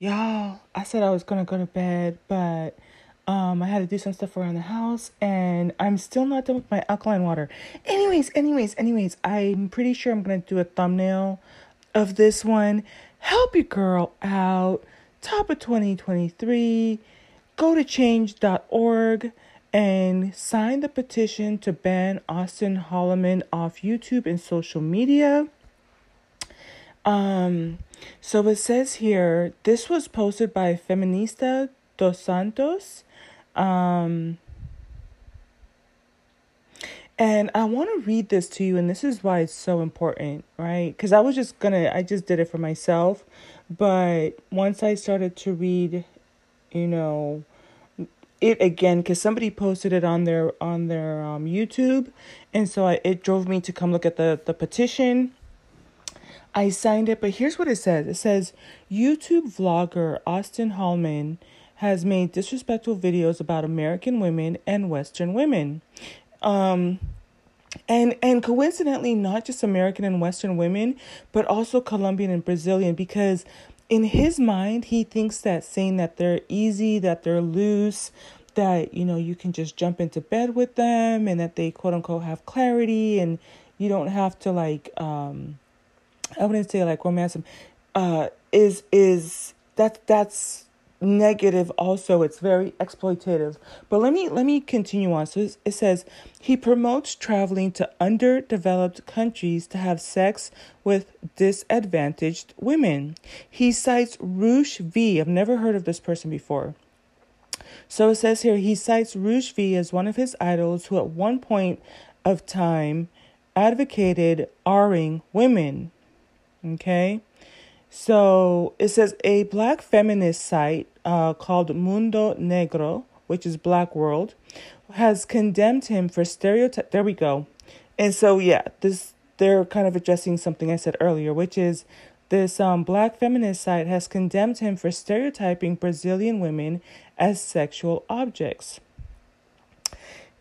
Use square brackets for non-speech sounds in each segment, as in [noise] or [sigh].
Y'all, I said I was gonna go to bed, but um, I had to do some stuff around the house, and I'm still not done with my alkaline water. Anyways, anyways, anyways, I'm pretty sure I'm gonna do a thumbnail of this one. Help your girl out. Top of 2023. Go to change.org and sign the petition to ban Austin Holloman off YouTube and social media. Um, so it says here, this was posted by Feminista Dos Santos. Um, and I want to read this to you, and this is why it's so important, right? Because I was just gonna, I just did it for myself. But once I started to read, you know, it again because somebody posted it on their on their um, YouTube, and so I, it drove me to come look at the the petition I signed it, but here's what it says it says YouTube vlogger Austin Holloman has made disrespectful videos about American women and Western women. Um, and and coincidentally not just American and Western women, but also Colombian and Brazilian because in his mind he thinks that saying that they're easy, that they're loose, that you know you can just jump into bed with them and that they quote unquote have clarity and you don't have to like um I wouldn't say like romance uh is is that that's negative also. It's very exploitative. But let me let me continue on. So it says he promotes traveling to underdeveloped countries to have sex with disadvantaged women. He cites Roosh V. I've never heard of this person before. So it says here he cites Roosh V as one of his idols who at one point of time advocated R-ing women Okay. So it says a black feminist site uh, called Mundo Negro, which is Black World, has condemned him for stereotype. There we go. And so yeah, this they're kind of addressing something I said earlier, which is this um, black feminist site has condemned him for stereotyping Brazilian women as sexual objects.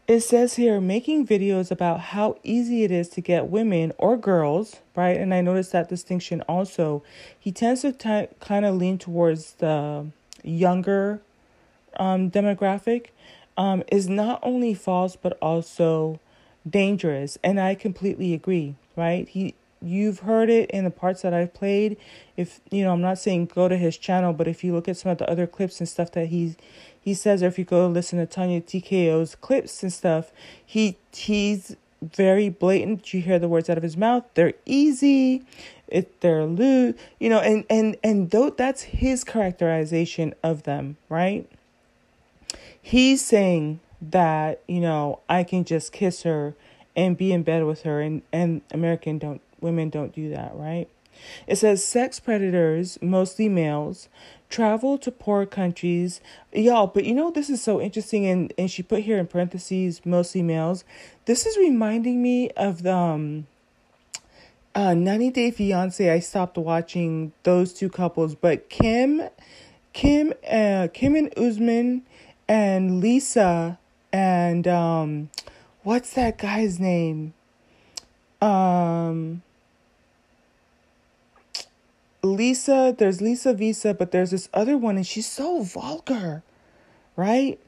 It says here making videos about how easy it is to get women or girls, right? And I noticed that distinction also. He tends to t- kind of lean towards the younger um, demographic, um, is not only false but also dangerous. And I completely agree, right? He you've heard it in the parts that I've played. If you know, I'm not saying go to his channel, but if you look at some of the other clips and stuff that he's he says, or if you go listen to Tanya TKO's clips and stuff, he he's very blatant. You hear the words out of his mouth. They're easy. It they're lewd, you know, and and and though that's his characterization of them, right? He's saying that you know I can just kiss her and be in bed with her, and and American don't women don't do that, right? It says sex predators, mostly males, travel to poor countries. Y'all, but you know this is so interesting and, and she put here in parentheses mostly males. This is reminding me of the um uh 90 Day Fiance. I stopped watching those two couples, but Kim Kim uh Kim and Usman and Lisa and um what's that guy's name? Um Lisa, there's Lisa Visa, but there's this other one, and she's so vulgar, right?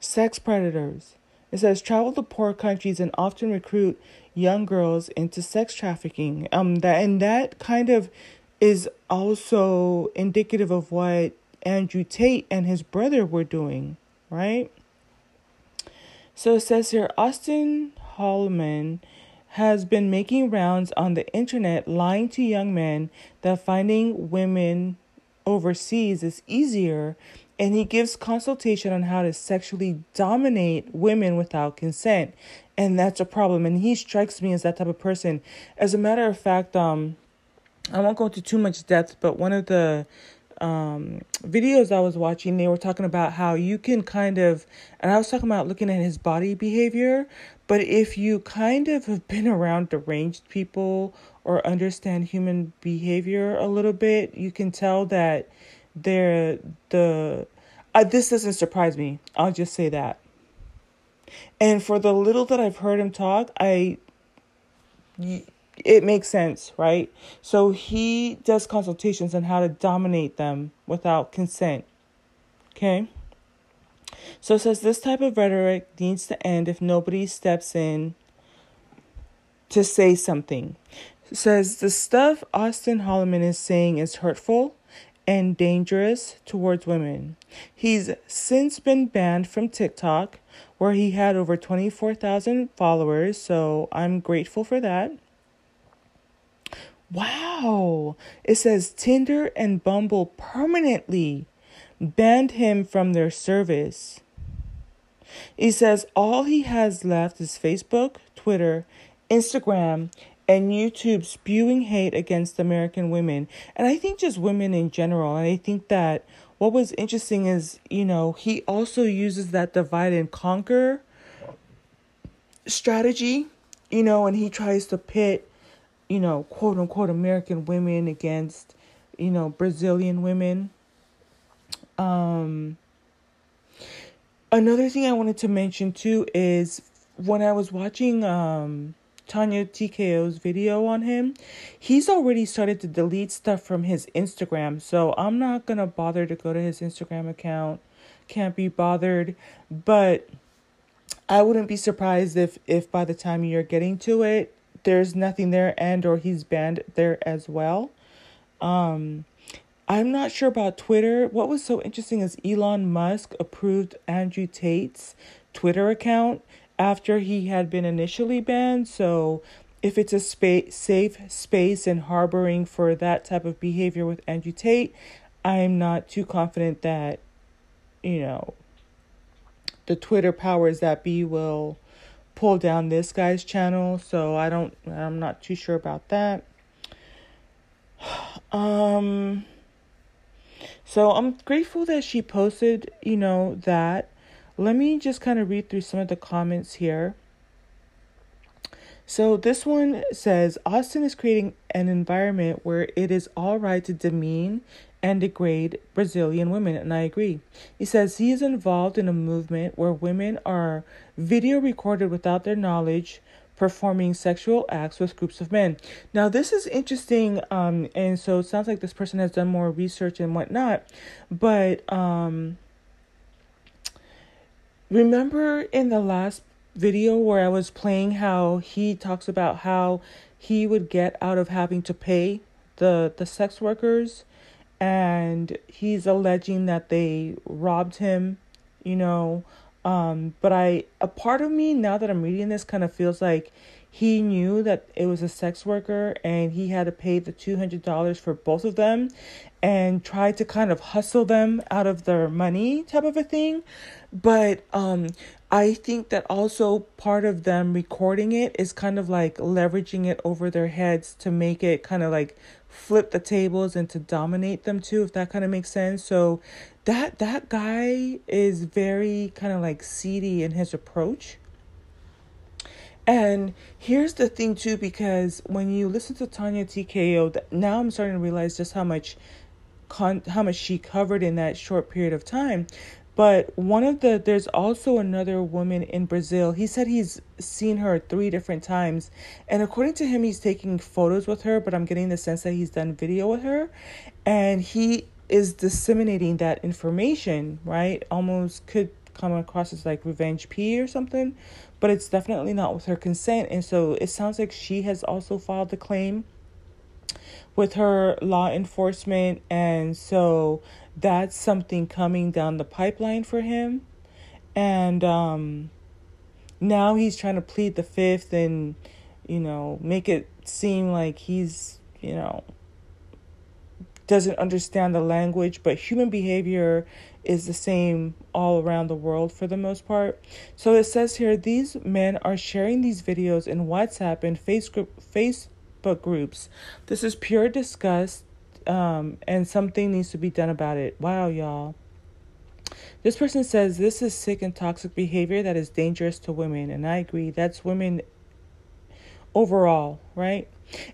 Sex predators. It says travel to poor countries and often recruit young girls into sex trafficking. Um, that and that kind of is also indicative of what Andrew Tate and his brother were doing, right? So it says here Austin Holloman has been making rounds on the internet lying to young men that finding women overseas is easier and he gives consultation on how to sexually dominate women without consent. And that's a problem. And he strikes me as that type of person. As a matter of fact um i won't go into too much depth but one of the um, videos I was watching, they were talking about how you can kind of, and I was talking about looking at his body behavior, but if you kind of have been around deranged people or understand human behavior a little bit, you can tell that they're the, uh, this doesn't surprise me. I'll just say that. And for the little that I've heard him talk, I, it makes sense, right? So he does consultations on how to dominate them without consent. Okay? So it says this type of rhetoric needs to end if nobody steps in to say something. Says the stuff Austin Holloman is saying is hurtful and dangerous towards women. He's since been banned from TikTok, where he had over 24,000 followers, so I'm grateful for that. Wow. It says Tinder and Bumble permanently banned him from their service. He says all he has left is Facebook, Twitter, Instagram, and YouTube spewing hate against American women. And I think just women in general. And I think that what was interesting is, you know, he also uses that divide and conquer strategy, you know, and he tries to pit, you know, quote unquote American women against, you know, Brazilian women. Um, another thing I wanted to mention too is when I was watching um, Tanya TKO's video on him, he's already started to delete stuff from his Instagram. So I'm not going to bother to go to his Instagram account. Can't be bothered. But I wouldn't be surprised if if by the time you're getting to it, there's nothing there and or he's banned there as well. Um I'm not sure about Twitter. What was so interesting is Elon Musk approved Andrew Tate's Twitter account after he had been initially banned. So, if it's a space, safe space and harboring for that type of behavior with Andrew Tate, I'm not too confident that, you know, the Twitter powers that be will pull down this guy's channel. So I don't, I'm not too sure about that. [sighs] Um, so I'm grateful that she posted, you know, that. Let me just kind of read through some of the comments here. So this one says Austin is creating an environment where it is all right to demean and degrade Brazilian women, and I agree. He says he is involved in a movement where women are video recorded without their knowledge, performing sexual acts with groups of men. Now, this is interesting, um, and so it sounds like this person has done more research and whatnot. But um, remember in the last video where I was playing how he talks about how he would get out of having to pay the the sex workers and he's alleging that they robbed him, you know, um, but I, a part of me now that I'm reading this kind of feels like he knew that it was a sex worker and he had to pay the $200 for both of them and tried to kind of hustle them out of their money type of a thing. But um, I think that also part of them recording it is kind of like leveraging it over their heads to make it kind of like flip the tables and to dominate them too if that kind of makes sense. So that that guy is very kind of like seedy in his approach. And here's the thing too because when you listen to Tanya TKO now I'm starting to realize just how much con- how much she covered in that short period of time but one of the, there's also another woman in Brazil. He said he's seen her three different times. And according to him, he's taking photos with her, but I'm getting the sense that he's done video with her. And he is disseminating that information, right? Almost could come across as like revenge P or something, but it's definitely not with her consent. And so it sounds like she has also filed a claim with her law enforcement. And so that's something coming down the pipeline for him. And um, now he's trying to plead the fifth and, you know, make it seem like he's, you know, doesn't understand the language, but human behavior is the same all around the world for the most part. So it says here these men are sharing these videos in WhatsApp and Facebook groups. This is pure disgust um, and something needs to be done about it. Wow, y'all. This person says this is sick and toxic behavior that is dangerous to women, and I agree. That's women overall, right?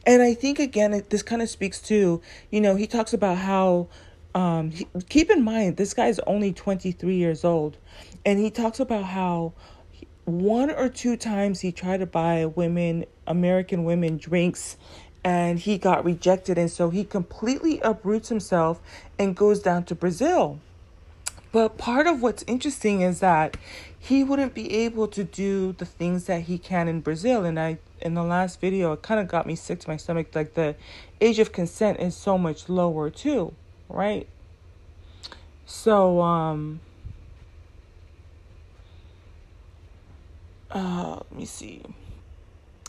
And I think again, this kind of speaks to, you know, he talks about how, um, he, keep in mind, this guy's only 23 years old, and he talks about how one or two times he tried to buy women, American women, drinks and he got rejected. And so he completely uproots himself and goes down to Brazil. But part of what's interesting is that he wouldn't be able to do the things that he can in Brazil. And I, in the last video, it kind of got me sick to my stomach. Like the age of consent is so much lower too, right? So, um, uh, let me see.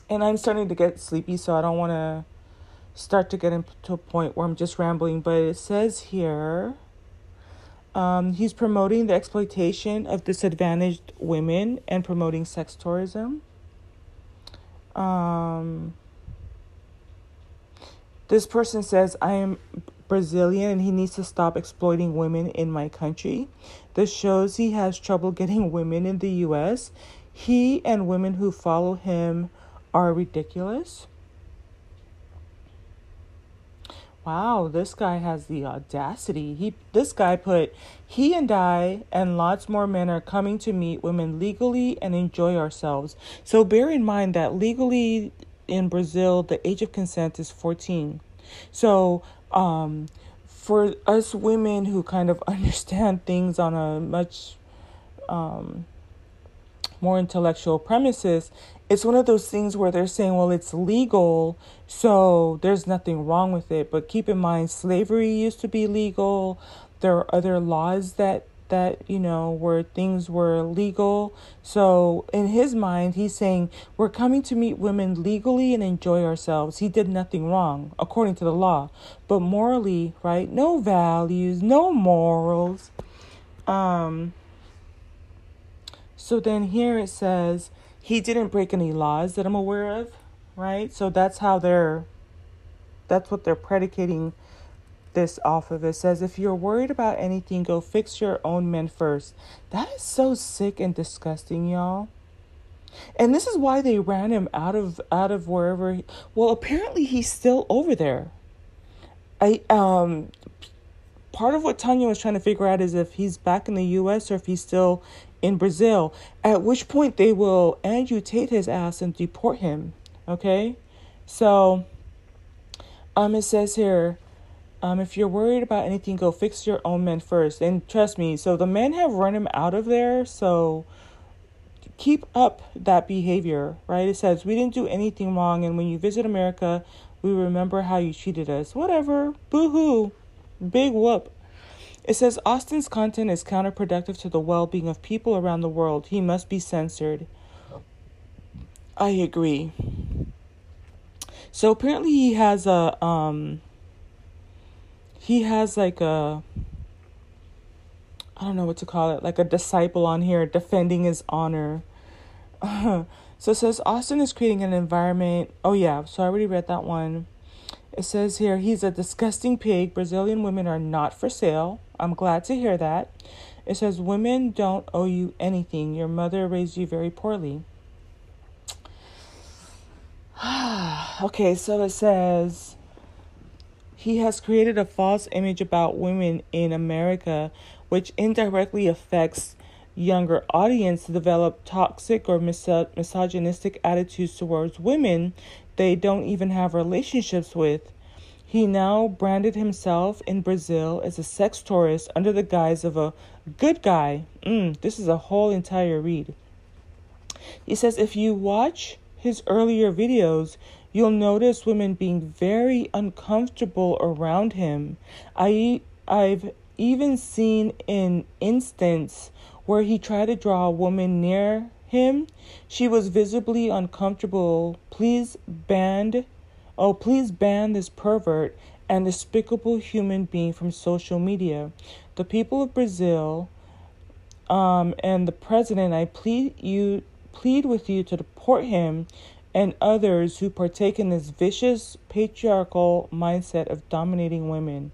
And I'm starting to get sleepy, so I don't want to start to get into a point where I'm just rambling. But it says here um, he's promoting the exploitation of disadvantaged women and promoting sex tourism. Um, this person says, I am Brazilian and he needs to stop exploiting women in my country. This shows he has trouble getting women in the US. He and women who follow him are ridiculous. Wow, this guy has the audacity. He this guy put he and I and lots more men are coming to meet women legally and enjoy ourselves. So bear in mind that legally in Brazil the age of consent is 14. So um for us women who kind of [laughs] understand things on a much um more intellectual premises, it's one of those things where they're saying, well, it's legal, so there's nothing wrong with it. But keep in mind, slavery used to be legal. There are other laws that that you know where things were legal so in his mind he's saying we're coming to meet women legally and enjoy ourselves he did nothing wrong according to the law but morally right no values no morals um so then here it says he didn't break any laws that I'm aware of, right? So that's how they're that's what they're predicating this off of. It says if you're worried about anything, go fix your own men first. That is so sick and disgusting, y'all. And this is why they ran him out of out of wherever. He, well, apparently he's still over there. I um part of what Tanya was trying to figure out is if he's back in the US or if he's still in Brazil, at which point they will amputate his ass and deport him. Okay? So, um, it says here, um, if you're worried about anything, go fix your own men first. And trust me, so the men have run him out of there, so keep up that behavior, right? It says, We didn't do anything wrong, and when you visit America, we remember how you treated us. Whatever. Boo hoo. Big whoop. It says Austin's content is counterproductive to the well being of people around the world. He must be censored. I agree. So apparently he has a um he has like a I don't know what to call it, like a disciple on here defending his honor. [laughs] so it says Austin is creating an environment. Oh yeah, so I already read that one. It says here he's a disgusting pig. Brazilian women are not for sale. I'm glad to hear that. It says, Women don't owe you anything. Your mother raised you very poorly. [sighs] okay, so it says, He has created a false image about women in America, which indirectly affects younger audience to develop toxic or mis- misogynistic attitudes towards women they don't even have relationships with. He now branded himself in Brazil as a sex tourist under the guise of a good guy. Mm, this is a whole entire read. He says if you watch his earlier videos, you'll notice women being very uncomfortable around him. I I've even seen an instance where he tried to draw a woman near him. She was visibly uncomfortable. Please ban, Oh, please ban this pervert and despicable human being from social media. The people of Brazil um, and the president, I plead you plead with you to deport him and others who partake in this vicious patriarchal mindset of dominating women.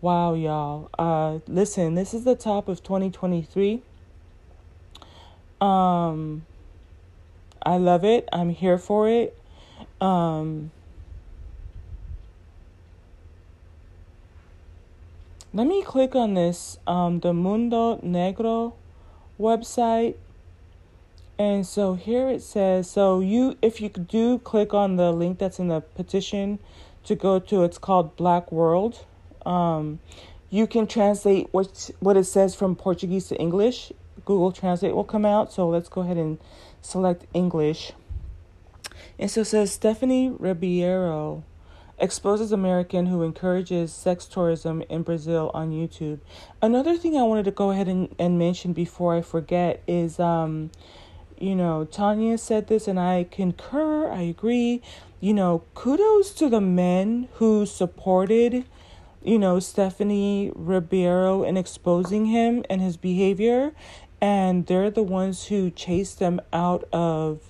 Wow, y'all. Uh, listen, this is the top of 2023. Um, I love it. I'm here for it. Um, Let me click on this, um, the Mundo Negro website. And so here it says so you if you do click on the link that's in the petition to go to it's called Black World. Um, you can translate what what it says from Portuguese to English. Google Translate will come out. So let's go ahead and select English. And so it says Stephanie Ribeiro exposes American who encourages sex tourism in Brazil on YouTube. Another thing I wanted to go ahead and, and mention before I forget is um you know, Tanya said this and I concur, I agree. You know, kudos to the men who supported, you know, Stephanie Ribeiro in exposing him and his behavior. And they're the ones who chased them out of,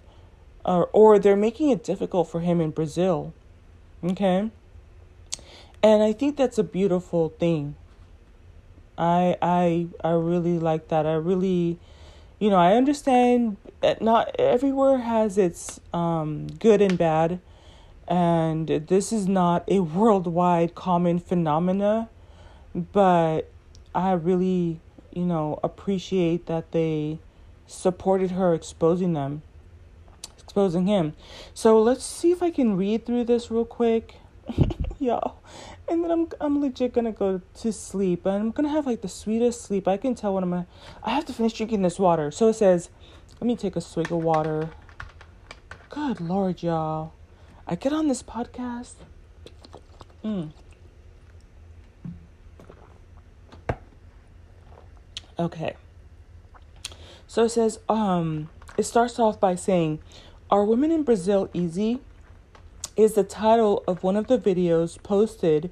or, or they're making it difficult for him in Brazil. Okay? And I think that's a beautiful thing. I I I really like that. I really you know, I understand that not everywhere has its um, good and bad, and this is not a [laughs] worldwide common phenomena, but I really, you know, appreciate that they supported her exposing them, exposing him. So let's see if I can read through this real quick. [laughs] Y'all, and then I'm I'm legit gonna go to sleep and I'm gonna have like the sweetest sleep. I can tell when I'm gonna I have to finish drinking this water. So it says, let me take a swig of water. Good lord, y'all. I get on this podcast. Mm. Okay. So it says, um, it starts off by saying, Are women in Brazil easy? is the title of one of the videos posted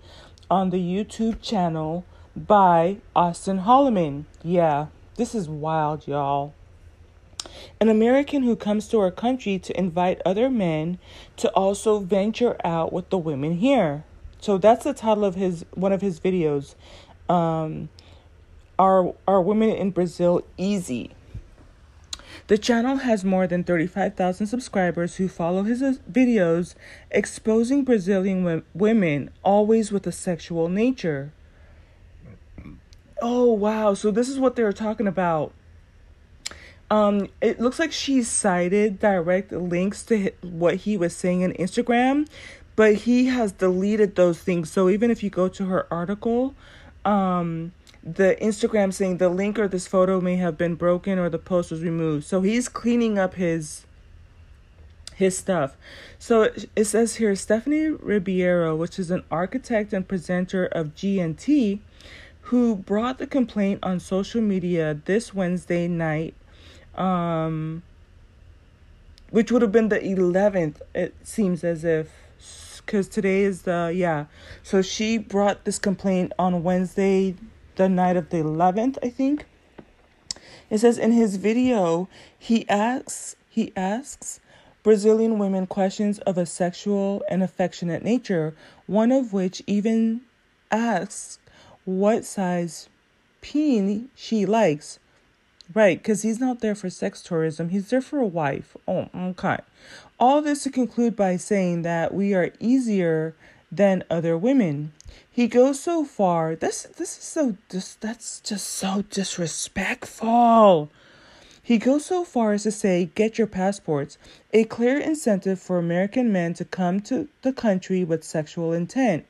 on the YouTube channel by Austin Holloman. Yeah, this is wild, y'all. An American who comes to our country to invite other men to also venture out with the women here. So that's the title of his one of his videos. Um, are are women in Brazil easy? The channel has more than 35,000 subscribers who follow his uh, videos exposing Brazilian women, always with a sexual nature. Oh, wow. So, this is what they were talking about. Um, it looks like she cited direct links to what he was saying on Instagram, but he has deleted those things. So, even if you go to her article, um, the Instagram saying the link or this photo may have been broken or the post was removed. So he's cleaning up his his stuff. So it, says here Stephanie Ribeiro, which is an architect and presenter of GNT, who brought the complaint on social media this Wednesday night, um, which would have been the 11th, it seems as if, because today is the, yeah. So she brought this complaint on Wednesday, the night of the 11th, I think. It says in his video, he asks he asks Brazilian women questions of a sexual and affectionate nature, one of which even asks what size peen she likes. Right, because he's not there for sex tourism, he's there for a wife. Oh, okay. All this to conclude by saying that we are easier than other women. He goes so far. This this is so dis, that's just so disrespectful. He goes so far as to say, get your passports, a clear incentive for American men to come to the country with sexual intent.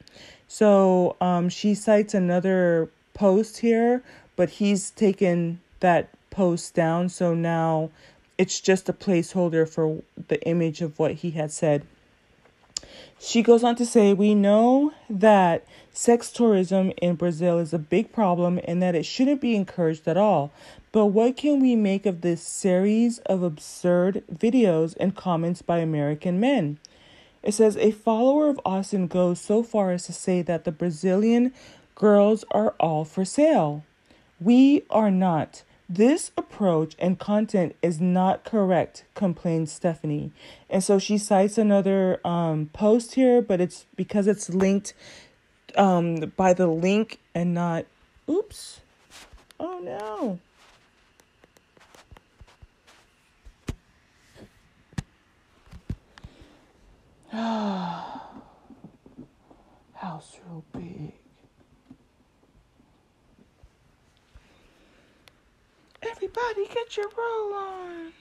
So um, she cites another post here, but he's taken that post down. So now it's just a placeholder for the image of what he had said. She goes on to say, We know that sex tourism in Brazil is a big problem and that it shouldn't be encouraged at all. But what can we make of this series of absurd videos and comments by American men? It says, A follower of Austin goes so far as to say that the Brazilian girls are all for sale. We are not. This approach and content is not correct, complains Stephanie. And so she cites another um, post here, but it's because it's linked um, by the link and not. Oops. Oh no. [sighs] House real big. Everybody get your roll on.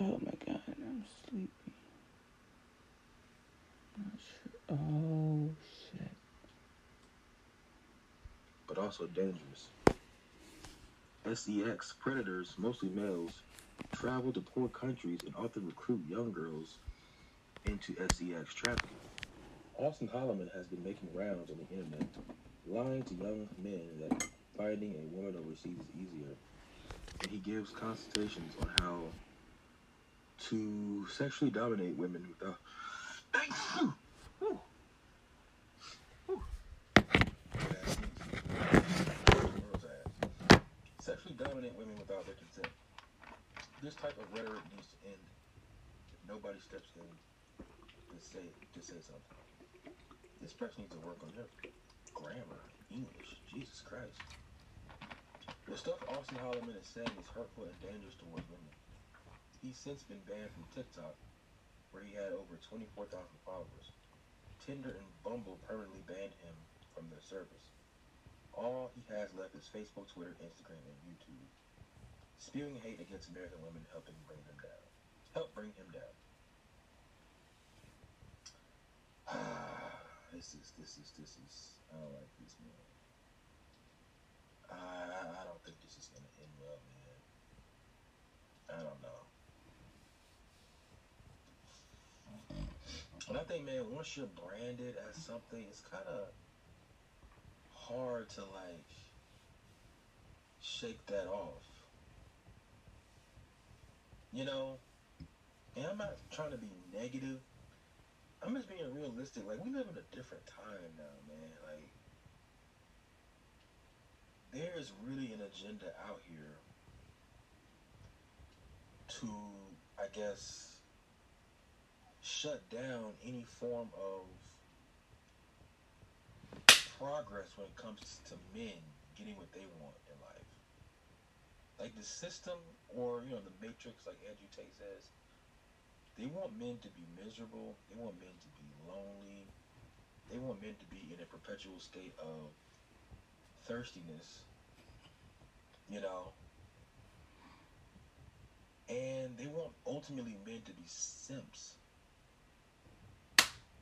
Oh my god, I'm sleepy. Not sure. Oh shit. but also dangerous. SEX predators, mostly males, travel to poor countries and often recruit young girls into SEX trafficking. Austin Holloman has been making rounds on the internet, lying to young men that finding a woman overseas is easier. And he gives consultations on how to sexually dominate women without. Sexually dominate women without their consent. This type of rhetoric needs to end. If nobody steps in to say to say something. This person needs to work on their grammar, English. Jesus Christ. The stuff Austin Holloman is saying is hurtful and dangerous towards women. He's since been banned from TikTok, where he had over 24,000 followers. Tinder and Bumble permanently banned him from their service. All he has left is Facebook, Twitter, Instagram, and YouTube. Spewing hate against American women, helping bring them down. Help bring him down. [sighs] this is this is this is I don't like this man. I I don't think this is gonna end well, man. I don't know. And I think, man, once you're branded as something, it's kind of hard to like shake that off. You know, and I'm not trying to be negative. I'm just being realistic. Like we live in a different time now, man. Like there is really an agenda out here to, I guess, shut down any form of progress when it comes to men getting what they want in life. Like the system, or you know, the matrix, like Andrew Tate says, they want men to be miserable. They want men to be lonely. They want men to be in a perpetual state of thirstiness. You know, and they want ultimately men to be simps.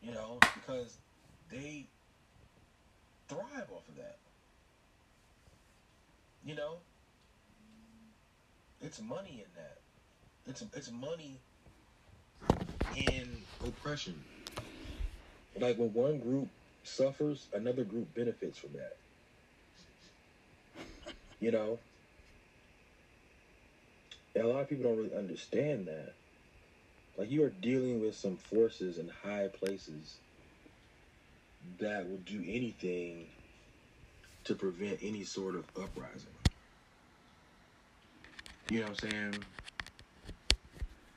You know, because they thrive off of that. You know, it's money in that. It's it's money in oppression. Like when one group suffers, another group benefits from that. You know, and a lot of people don't really understand that. Like you are dealing with some forces in high places that will do anything to prevent any sort of uprising. You know what I'm saying?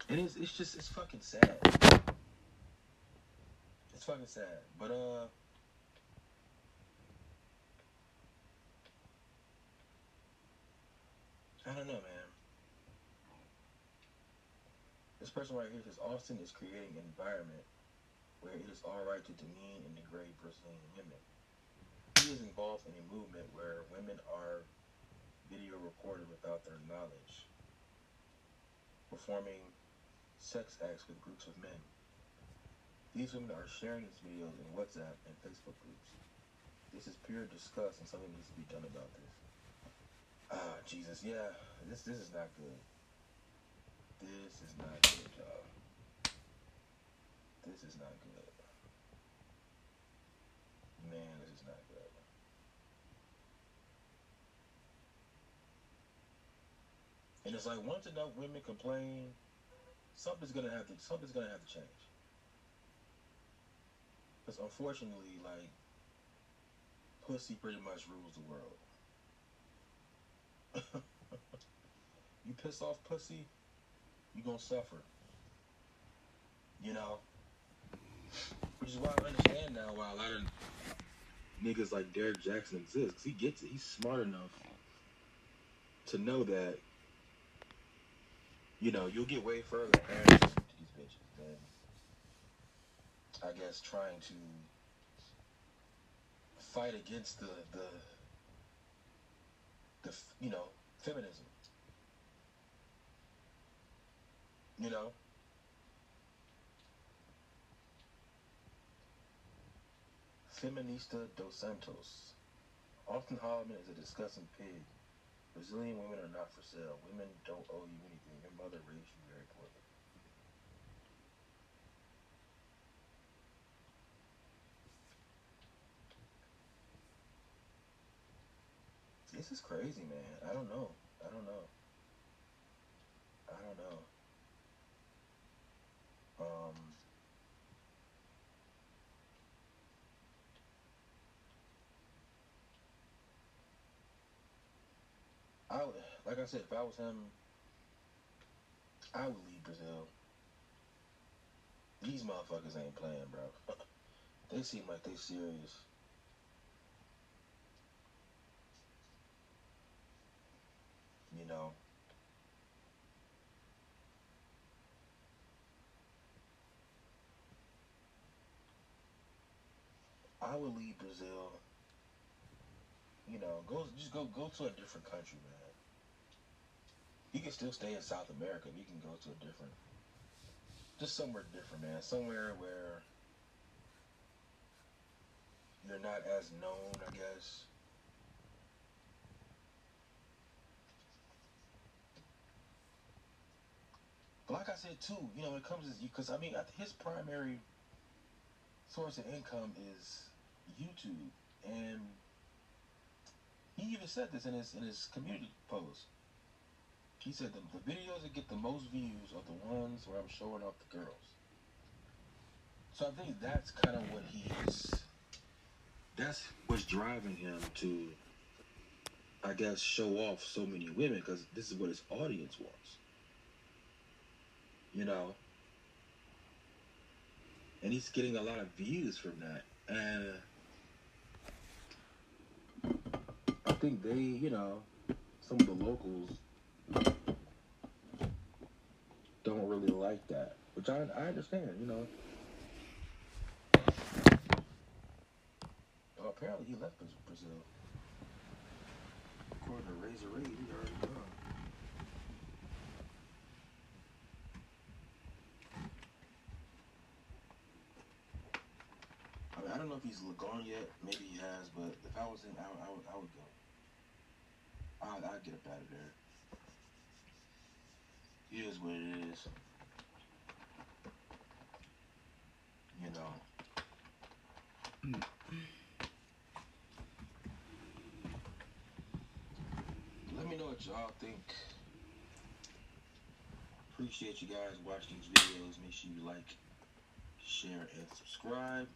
And it's it's just it's fucking sad. It's fucking sad. But uh I don't know, man. This person right here says Austin is creating an environment where it is alright to demean and degrade Brazilian women. He is involved in a movement where women are video recorded without their knowledge, performing sex acts with groups of men. These women are sharing these videos in WhatsApp and Facebook groups. This is pure disgust and something needs to be done about this. Ah, Jesus, yeah, this this is not good. This is not good, y'all. This is not good. Man, this is not good. And it's like once enough women complain, something's gonna have to something's gonna have to change. Because unfortunately, like pussy pretty much rules the world. [laughs] you piss off pussy, you gonna suffer. You know? Which is why I understand now why a lot of niggas like Derrick Jaxn exists. He gets it. He's smart enough to know that, you know, you'll get way further to these bitches than, I guess, trying to fight against the, the, the, you know, feminism. You know? Feminista dos Santos. Austin Holloman is a disgusting pig. Brazilian women are not for sale. Women don't owe you anything. Your mother raised you very poorly. This is crazy, man. I don't know. I don't know. I don't know. Um, I like I said, if I was him, I would leave Brazil. These motherfuckers ain't playing, bro. [laughs] they seem like they serious. You know. I would leave Brazil. You know, go just go go to a different country, man. You can still stay in South America. You can go to a different, just somewhere different, man. Somewhere where you're not as known, I guess. But like I said too, you know, when it comes to you, because I mean, his primary source of income is YouTube, and he even said this in his in his community post. He said the, the videos that get the most views are the ones where I'm showing off the girls. So I think that's kind of what he's. That's what's driving him to, I guess, show off so many women because this is what his audience wants. You know, and he's getting a lot of views from that, and I think they, you know, some of the locals don't really like that, which I I understand, you know. Oh, apparently he left Brazil. According to Razor Reed, already gone. I mean, I don't know if he's gone yet. Maybe he has, but if I was in, I, I, I would go. Get up out of there. It is what it is. You know. Let me know what y'all think. Appreciate you guys watching these videos. Make sure you like, share, and subscribe.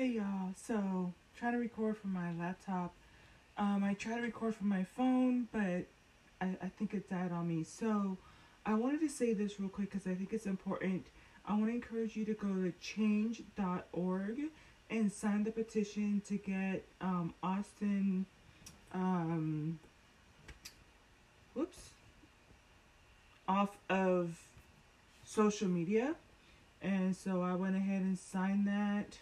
Hey y'all, so trying to record from my laptop. Um, I tried to record from my phone, but I, I think it died on me. So I wanted to say this real quick because I think it's important. I want to encourage you to go to change.org and sign the petition to get um, Austin, um, whoops, off of social media. And so I went ahead and signed that.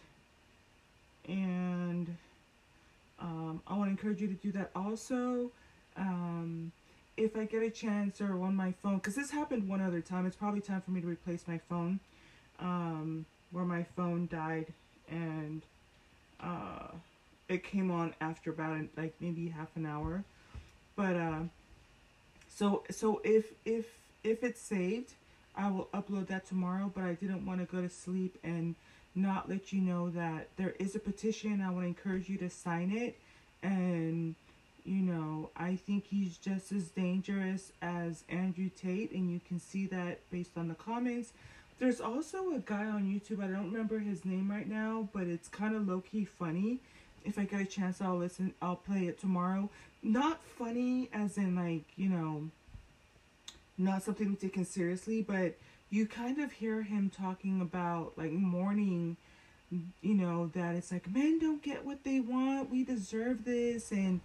And um, I want to encourage you to do that also. Um, if I get a chance or on my phone, because this happened one other time, it's probably time for me to replace my phone. Um, where my phone died and uh, it came on after about like maybe half an hour. But uh, so so if if if it's saved, I will upload that tomorrow. But I didn't want to go to sleep and not let you know that there is a petition. I want to encourage you to sign it and you know, I think he's just as dangerous as Andrew Tate, and you can see that based on the comments. There's also a guy on YouTube, I don't remember his name right now, but it's kind of low key funny. If I get a chance, I'll listen, I'll play it tomorrow. Not funny as in, like, you know, not something to be taken seriously, but you kind of hear him talking about, like, mourning, you know, that it's like, men don't get what they want, we deserve this, and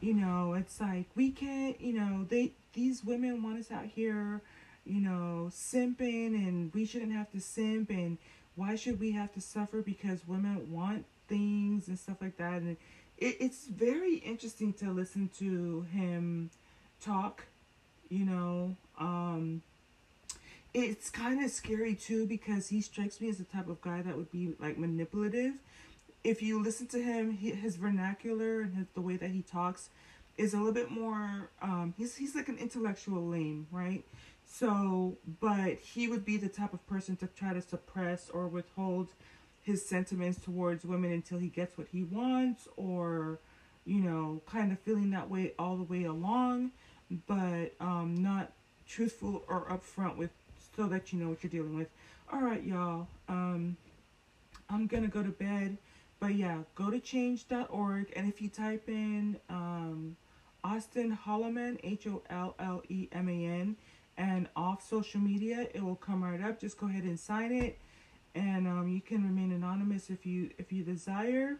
you know, it's like we can't, you know, they these women want us out here, you know, simping and we shouldn't have to simp and why should we have to suffer because women want things and stuff like that and it, it's very interesting to listen to him talk, you know. Um it's kind of scary too because he strikes me as the type of guy that would be like manipulative if you listen to him, he, his vernacular and his, the way that he talks is a little bit more. Um, he's he's like an intellectual lame, right? So, but he would be the type of person to try to suppress or withhold his sentiments towards women until he gets what he wants, or you know, kind of feeling that way all the way along, but um, not truthful or upfront with so that you know what you're dealing with. All right, y'all. Um, I'm gonna go to bed. But yeah, go to change.org and if you type in um, Austin Holleman, H O L L E M A N, and off social media, it will come right up. Just go ahead and sign it, and um, you can remain anonymous if you if you desire.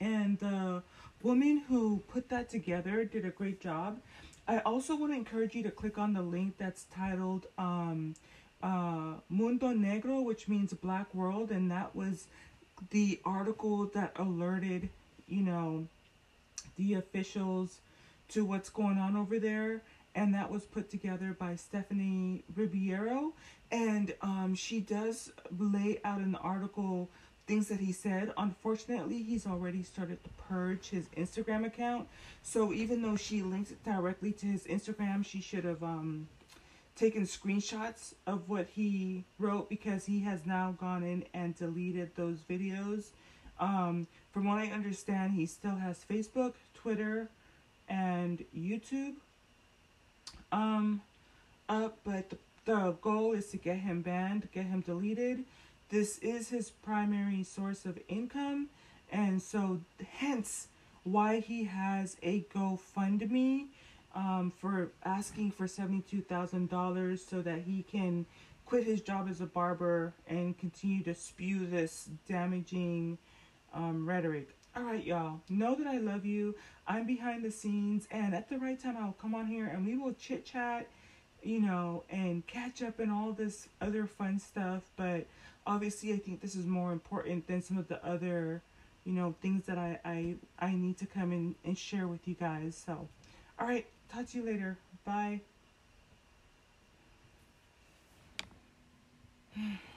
And the woman who put that together did a great job. I also want to encourage you to click on the link that's titled um, uh, Mundo Negro, which means Black World, and that was the article that alerted, you know, the officials to what's going on over there. And that was put together by Stephanie Ribeiro. And um, she does lay out the article things that he said. Unfortunately, he's already started to purge his Instagram account. So even though she links it directly to his Instagram, she should have um, taken screenshots of what he wrote because he has now gone in and deleted those videos. Um, from what I understand, he still has Facebook, Twitter, and YouTube um, up, but the, the goal is to get him banned, get him deleted. This is his primary source of income, and so hence why he has a GoFundMe um, for asking for $72,000 so that he can quit his job as a barber and continue to spew this damaging um, rhetoric. All right, y'all. Know that I love you. I'm behind the scenes, and at the right time, I'll come on here and we will chit chat, you know, and catch up and all this other fun stuff. But obviously, I think this is more important than some of the other, you know, things that I I, I need to come in and share with you guys. So, all right. Talk to you later. Bye. [sighs] [sighs]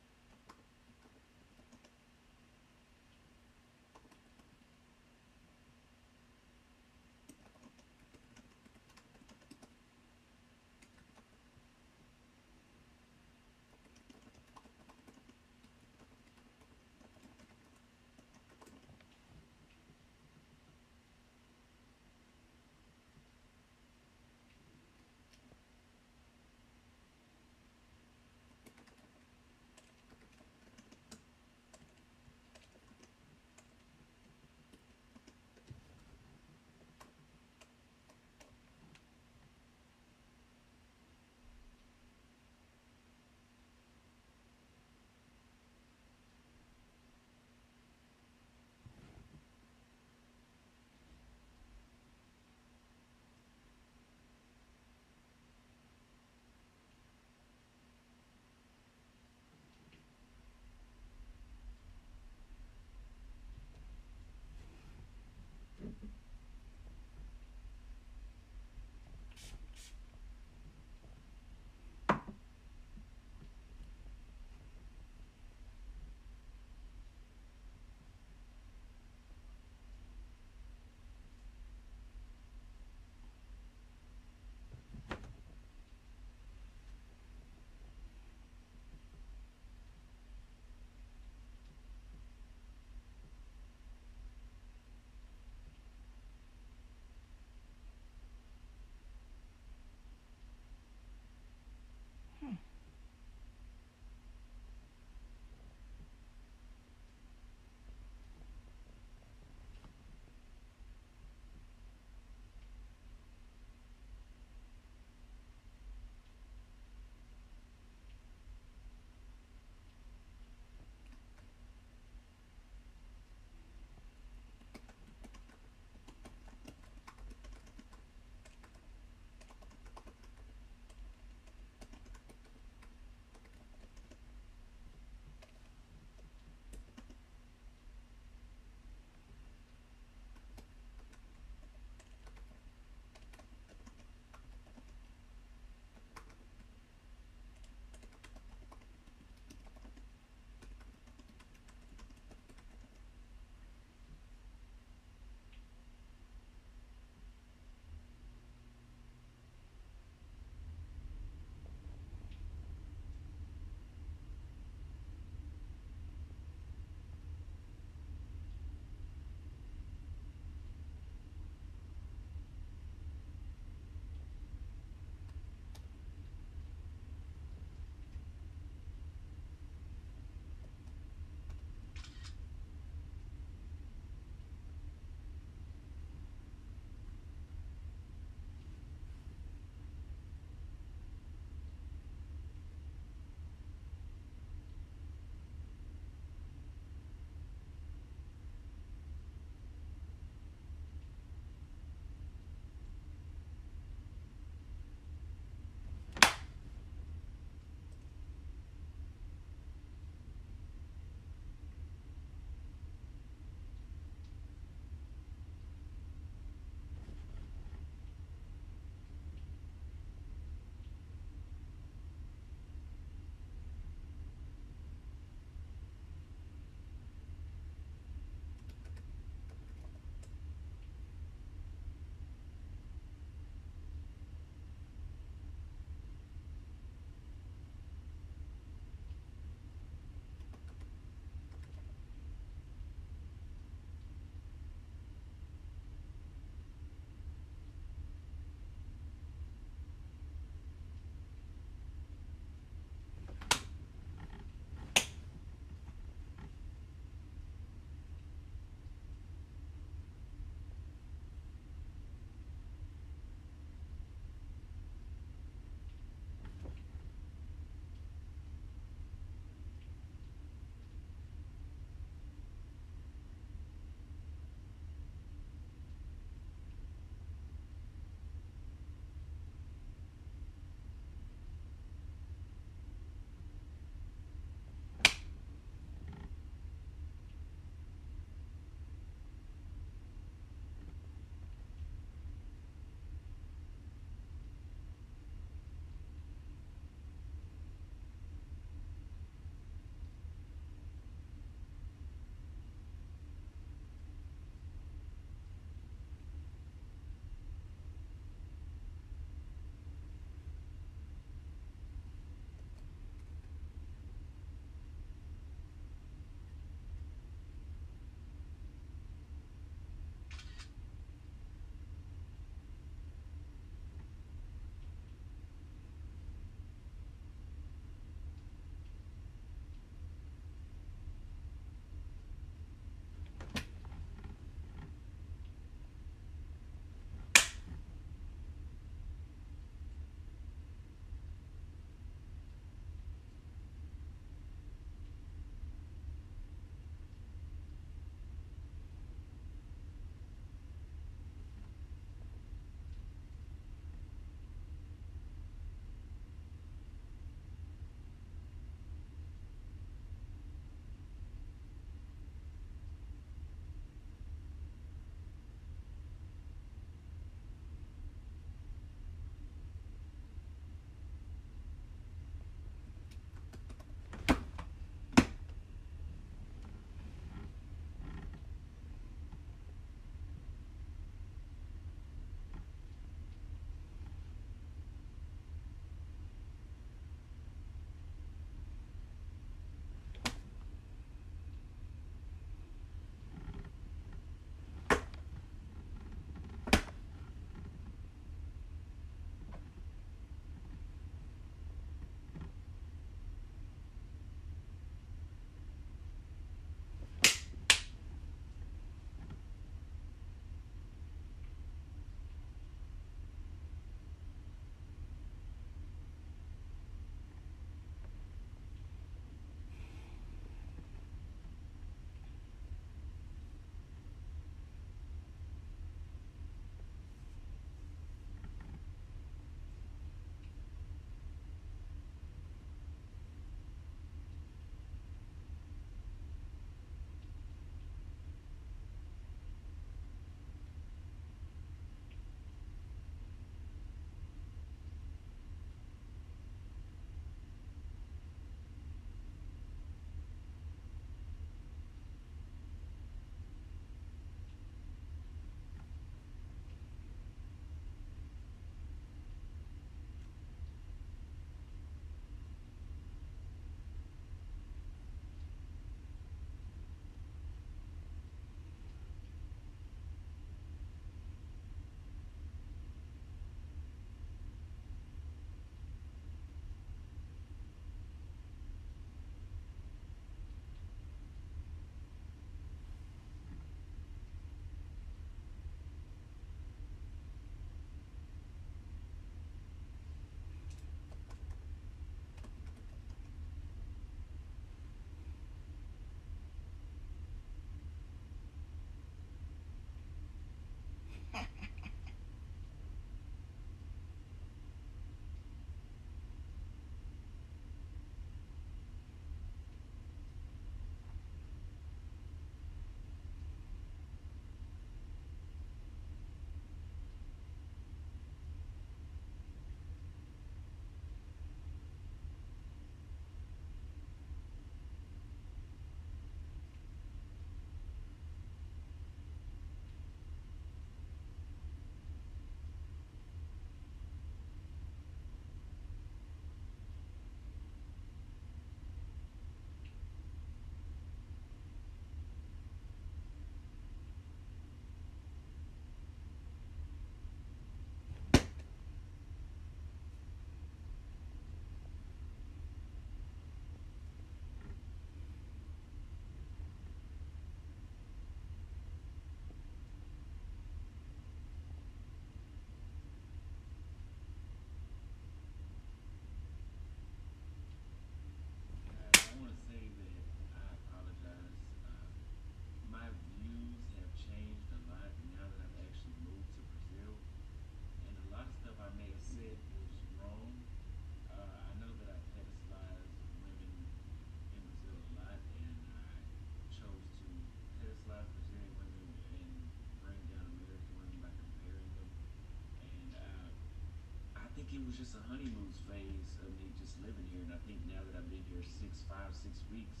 it was just a honeymoon phase of me just living here, and I think now that I've been here six, five, six weeks,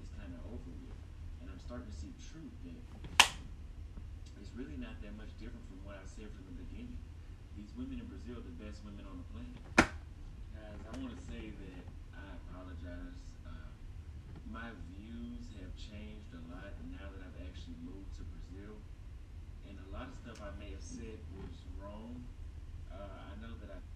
it's kind of over with, and I'm starting to see truth that it's really not that much different from what I said from the beginning. These women in Brazil are the best women on the planet. Guys, I want to say that I apologize. Uh, my views have changed a lot now that I've actually moved to Brazil, and a lot of stuff I may have said was wrong. Uh, I know that I.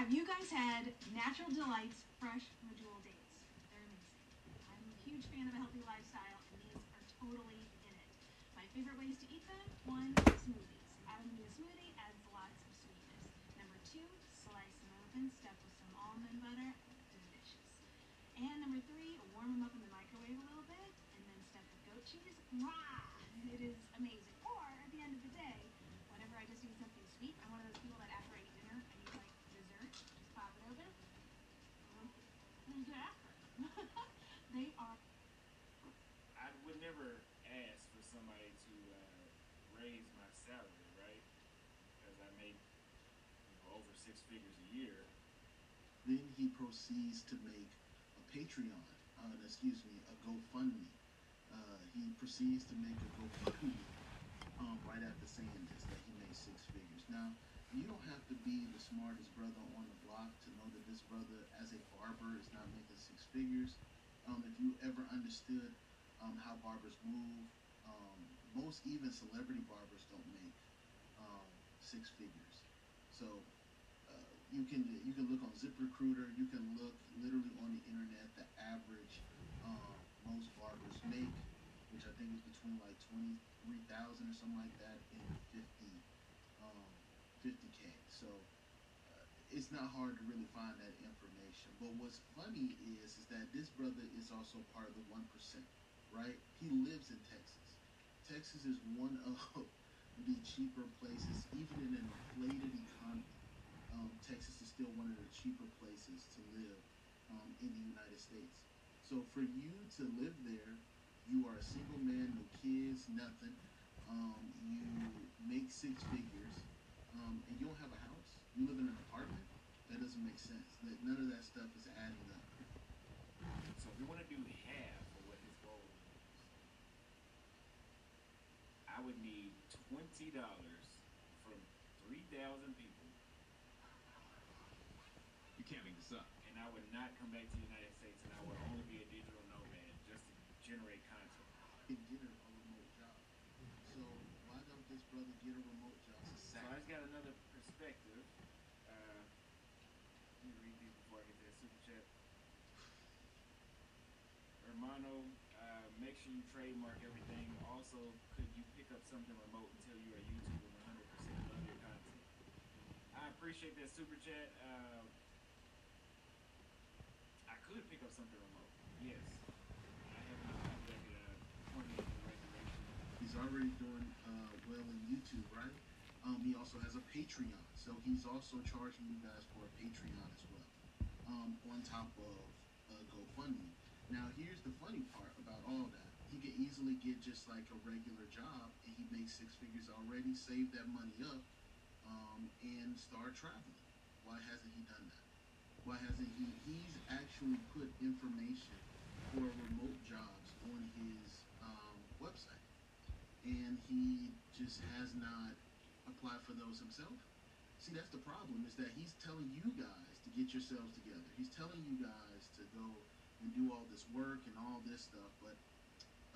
Have you guys had Natural Delights Fresh Medjool dates? They're amazing. I'm a huge fan of a healthy lifestyle, and these are totally in it. My favorite ways to eat them: one, smoothies. Add them to a smoothie, adds lots of sweetness. Number two, slice them open, stuff with some almond butter, delicious. And number three, warm them up in the microwave a little bit, and then stuff with goat cheese. Mwah! It is amazing. Or at the end of the day, whenever I just need something sweet, I'm one of those people that after I eat dinner, I need like dessert. Just pop it open. Mm, yeah. they are I would never ask for somebody to uh, raise my salary, right? Because I make you know, over six figures a year. Then he proceeds to make a Patreon, uh, excuse me, a GoFundMe. Uh, he proceeds to make a GoFundMe um, right after saying this, that he made six figures. Now, you don't have to be the smartest brother on the block to know that this brother, as a barber, is not making six figures. Um, if you ever understood um, how barbers move, um, most even celebrity barbers don't make um, six figures. So you can you can look on ZipRecruiter. You can look literally on the internet. The average um, most barbers make, which I think is between like twenty three thousand or something like that, and fifty um, fifty k. So uh, it's not hard to really find that information. But what's funny is is that this brother is also part of the one percent, right? He lives in Texas. Texas is one of [laughs] the cheaper places, even in an inflated economy um, Texas is still one of the cheaper places to live um, in the United States. So for you to live there, you are a single man, no kids, nothing. Um, you make six figures, um, and you don't have a house. You live in an apartment. That doesn't make sense. That none of that stuff is adding up. So if you want to do half of what his goal is, I would need twenty dollars from three thousand people, You can't make this up. and I would not come back to the United States, and I would only be a digital nomad just to generate content. And get a, remote job. So why don't this brother get a remote job? So. I just got another perspective. Uh, let me read these before I get that super chat. Hermano, uh, make sure you trademark everything. Also, could you pick up something remote until you are YouTube and 100% love your content? I appreciate that super chat. Uh, could pick up something remote. Yes. I have not. He's already doing uh, well in YouTube, right? Um, he also has a Patreon, so he's also charging you guys for a Patreon as well, um, on top of uh, GoFundMe. Now, here's the funny part about all that: he could easily get just like a regular job, and he makes six figures already, save that money up, um, and start traveling. Why hasn't he done that? Why hasn't he? He's actually put information for remote jobs on his um, website and he just has not applied for those himself. See, that's the problem is that he's telling you guys to get yourselves together. He's telling you guys to go and do all this work and all this stuff, but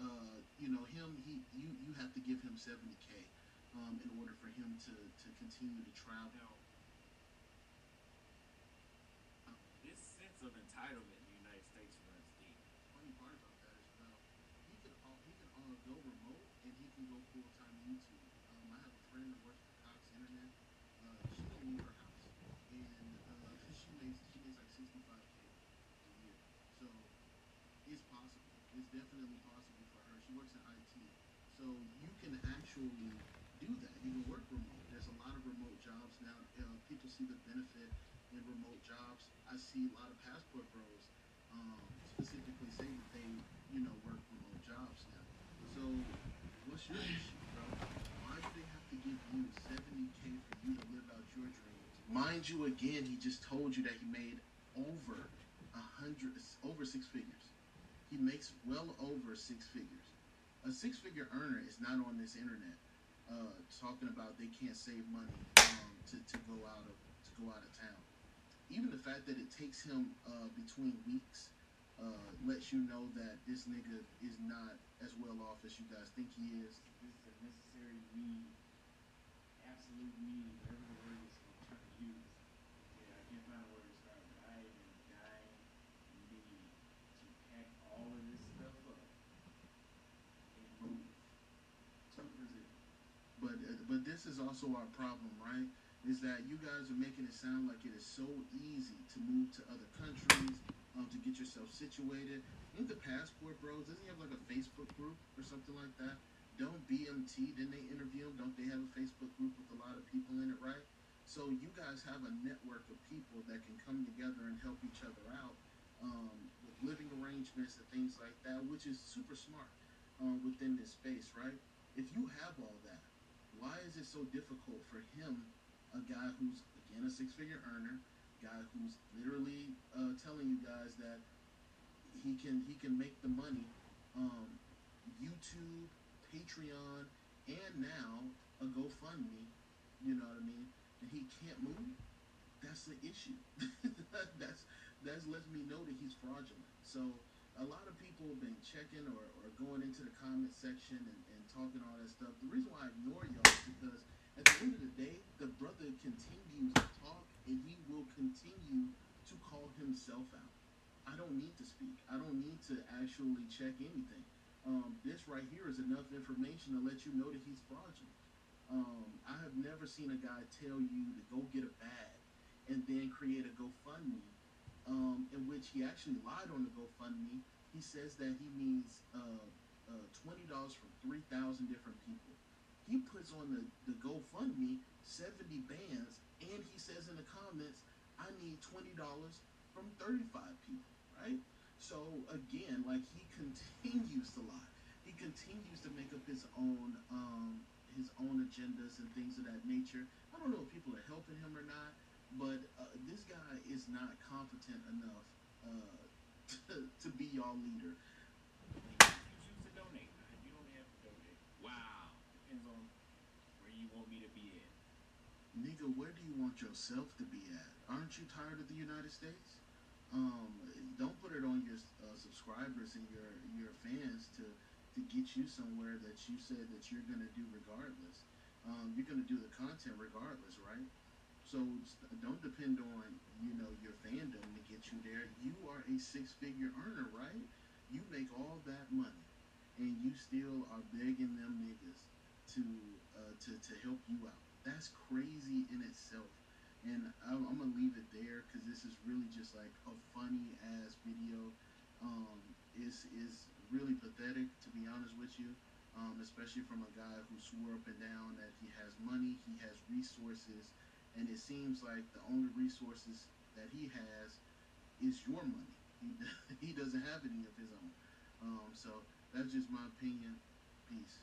uh, you know him. He you you have to give him seventy k um, in order for him to to continue to travel. Now, this sense of entitlement in the United States runs deep. funny part about that is well, he can uh, he can uh, go remote and he can go full time YouTube. Um, I have a friend that works for Cox Internet. Uh, she don't leave her house, and uh, [laughs] she makes she makes like sixty five k a year. So it's possible. It's definitely possible for her. She works in IT, so you can actually do that. You can work remote. There's a lot of remote jobs now. Uh, people see the benefit in remote jobs. I see a lot of passport bros um, specifically say that they, you know, work remote jobs now. So, what's your issue, bro? Why do they have to give you 70k for you to live out your dreams? Mind you, again, he just told you that he made over a hundred, over six figures. He makes well over six figures. A six-figure earner is not on this internet uh, talking about they can't save money um, to, to go out of to go out of town even the fact that it takes him uh, between weeks uh, lets you know that this nigga is not as well off as you guys think he is. This is a necessary need, absolute need. Whatever word is going to turn to use, yeah, I can't find a word to describe it. I am dying need to pack all of this stuff up and move to Brazil. But uh, but this is also our problem, right? Is that you guys are making it sound like it is so easy to move to other countries um, to get yourself situated. In the passport, bros, doesn't he have like a Facebook group or something like that? Don't BMT, didn't they interview him? Don't they have a Facebook group with a lot of people in it, right? So you guys have a network of people that can come together and help each other out um, with living arrangements and things like that, which is super smart um, within this space, right? If you have all that, why is it so difficult for him, a guy who's again a six-figure earner, guy who's literally uh, telling you guys that he can he can make the money, um, YouTube, Patreon, and now a GoFundMe, you know what I mean? And he can't move. That's the issue. [laughs] that's that's lets me know that he's fraudulent. So a lot of people have been checking or, or going into the comment section and, and talking all that stuff. The reason why I ignore y'all is because at the end of the day, the brother continues and he will continue to call himself out. I don't need to speak. I don't need to actually check anything. Um, this right here is enough information to let you know that he's fraudulent. Um, I have never seen a guy tell you to go get a bag and then create a GoFundMe um, in which he actually lied on the GoFundMe. He says that he needs uh, uh, twenty dollars from three thousand different people. He puts on the, the GoFundMe seventy bands, and he says in the comments, "I need twenty dollars from thirty-five people." Right? So again, like he continues to lie. He continues to make up his own um, his own agendas and things of that nature. I don't know if people are helping him or not, but uh, this guy is not competent enough uh, [laughs] to, to be y'all leader. You choose to donate. You don't have to donate. Wow. Depends on where you want me to be at. Nigga, where do you want yourself to be at? Aren't you tired of the United States? Um, don't put it on your uh, subscribers and your your fans to to get you somewhere that you said that you're gonna do regardless. Um, you're gonna do the content regardless, right? So don't depend on you know your fandom to get you there. You are a six-figure earner, right? You make all that money, and you still are begging them niggas to uh, to to help you out. That's crazy in itself. And I'm, I'm gonna leave it there because this is really just like a funny ass video. Um, is is really pathetic to be honest with you. Um, especially from a guy who swore up and down that he has money, he has resources, and it seems like the only resources that he has is your money. He, [laughs] he doesn't have any of his own. Um, so that's just my opinion. Peace.